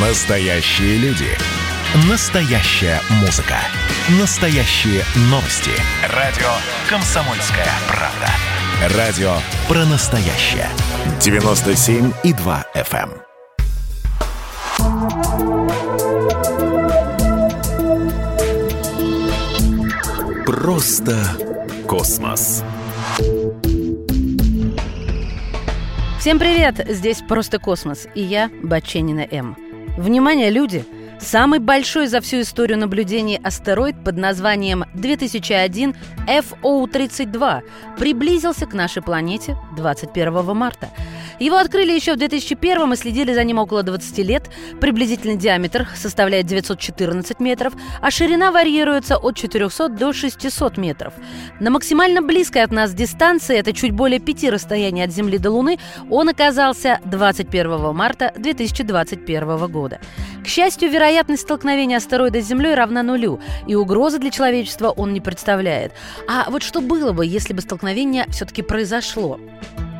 Настоящие люди. Настоящая музыка. Настоящие новости. Радио «Комсомольская правда». Радио про настоящее. 97,2 FM. эм. Просто космос. Всем привет! Здесь «Просто космос» и я, Баченина М. Внимание, люди! Самый большой за всю историю наблюдений астероид под названием 2001 FO-32 приблизился к нашей планете 21 марта. Его открыли еще в 2001 и следили за ним около 20 лет. Приблизительный диаметр составляет 914 метров, а ширина варьируется от 400 до 600 метров. На максимально близкой от нас дистанции, это чуть более пяти расстояний от Земли до Луны, он оказался 21 марта 2021 года. К счастью, вероятность столкновения астероида с Землей равна нулю, и угрозы для человечества он не представляет. А вот что было бы, если бы столкновение все-таки произошло?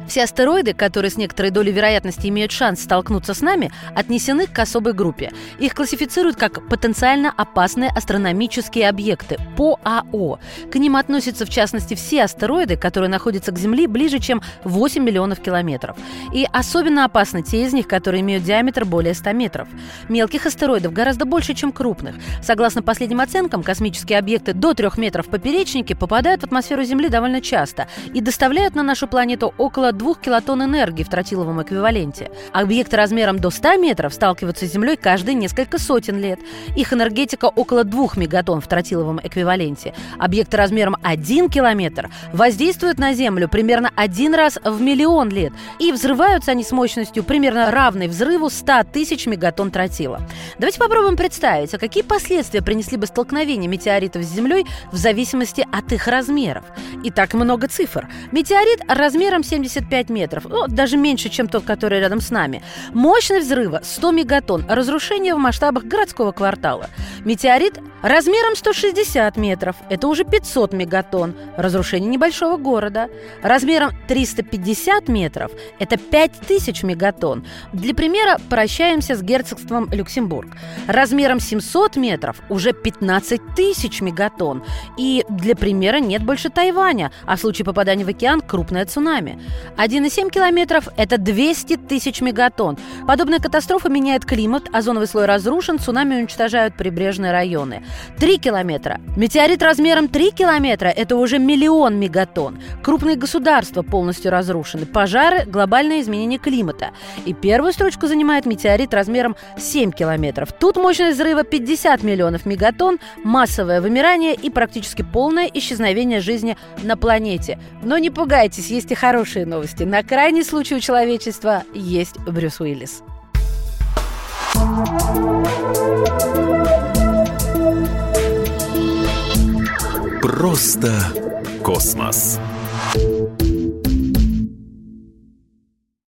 Все астероиды, которые с некоторой долей вероятности имеют шанс столкнуться с нами, отнесены к особой группе. Их классифицируют как потенциально опасные астрономические объекты – ПОАО. К ним относятся, в частности, все астероиды, которые находятся к Земле ближе, чем 8 миллионов километров. И особенно опасны те из них, которые имеют диаметр более 100 метров. Мелких астероидов гораздо больше, чем крупных. Согласно последним оценкам, космические объекты до 3 метров в поперечнике попадают в атмосферу Земли довольно часто и доставляют на нашу планету около 2 килотонн энергии в тротиловом эквиваленте. Объекты размером до 100 метров сталкиваются с Землей каждые несколько сотен лет. Их энергетика около 2 мегатонн в тротиловом эквиваленте. Объекты размером 1 километр воздействуют на Землю примерно один раз в миллион лет. И взрываются они с мощностью примерно равной взрыву 100 тысяч мегатонн тротила. Давайте попробуем представить, а какие последствия принесли бы столкновение метеоритов с Землей в зависимости от их размеров. И так много цифр. Метеорит размером 75 5 метров, ну, даже меньше, чем тот, который рядом с нами. Мощность взрыва 100 мегатонн, разрушение в масштабах городского квартала. Метеорит размером 160 метров, это уже 500 мегатонн, разрушение небольшого города. Размером 350 метров, это 5000 мегатонн. Для примера прощаемся с герцогством Люксембург. Размером 700 метров, уже 15 тысяч мегатонн. И для примера нет больше Тайваня, а в случае попадания в океан крупное цунами. 1,7 километров – это 200 тысяч мегатонн. Подобная катастрофа меняет климат, озоновый слой разрушен, цунами уничтожают прибрежные районы. 3 километра. Метеорит размером 3 километра – это уже миллион мегатонн. Крупные государства полностью разрушены. Пожары – глобальное изменение климата. И первую строчку занимает метеорит размером 7 километров. Тут мощность взрыва 50 миллионов мегатонн, массовое вымирание и практически полное исчезновение жизни на планете. Но не пугайтесь, есть и хорошие новости новости. На крайний случай у человечества есть Брюс Уиллис. Просто космос.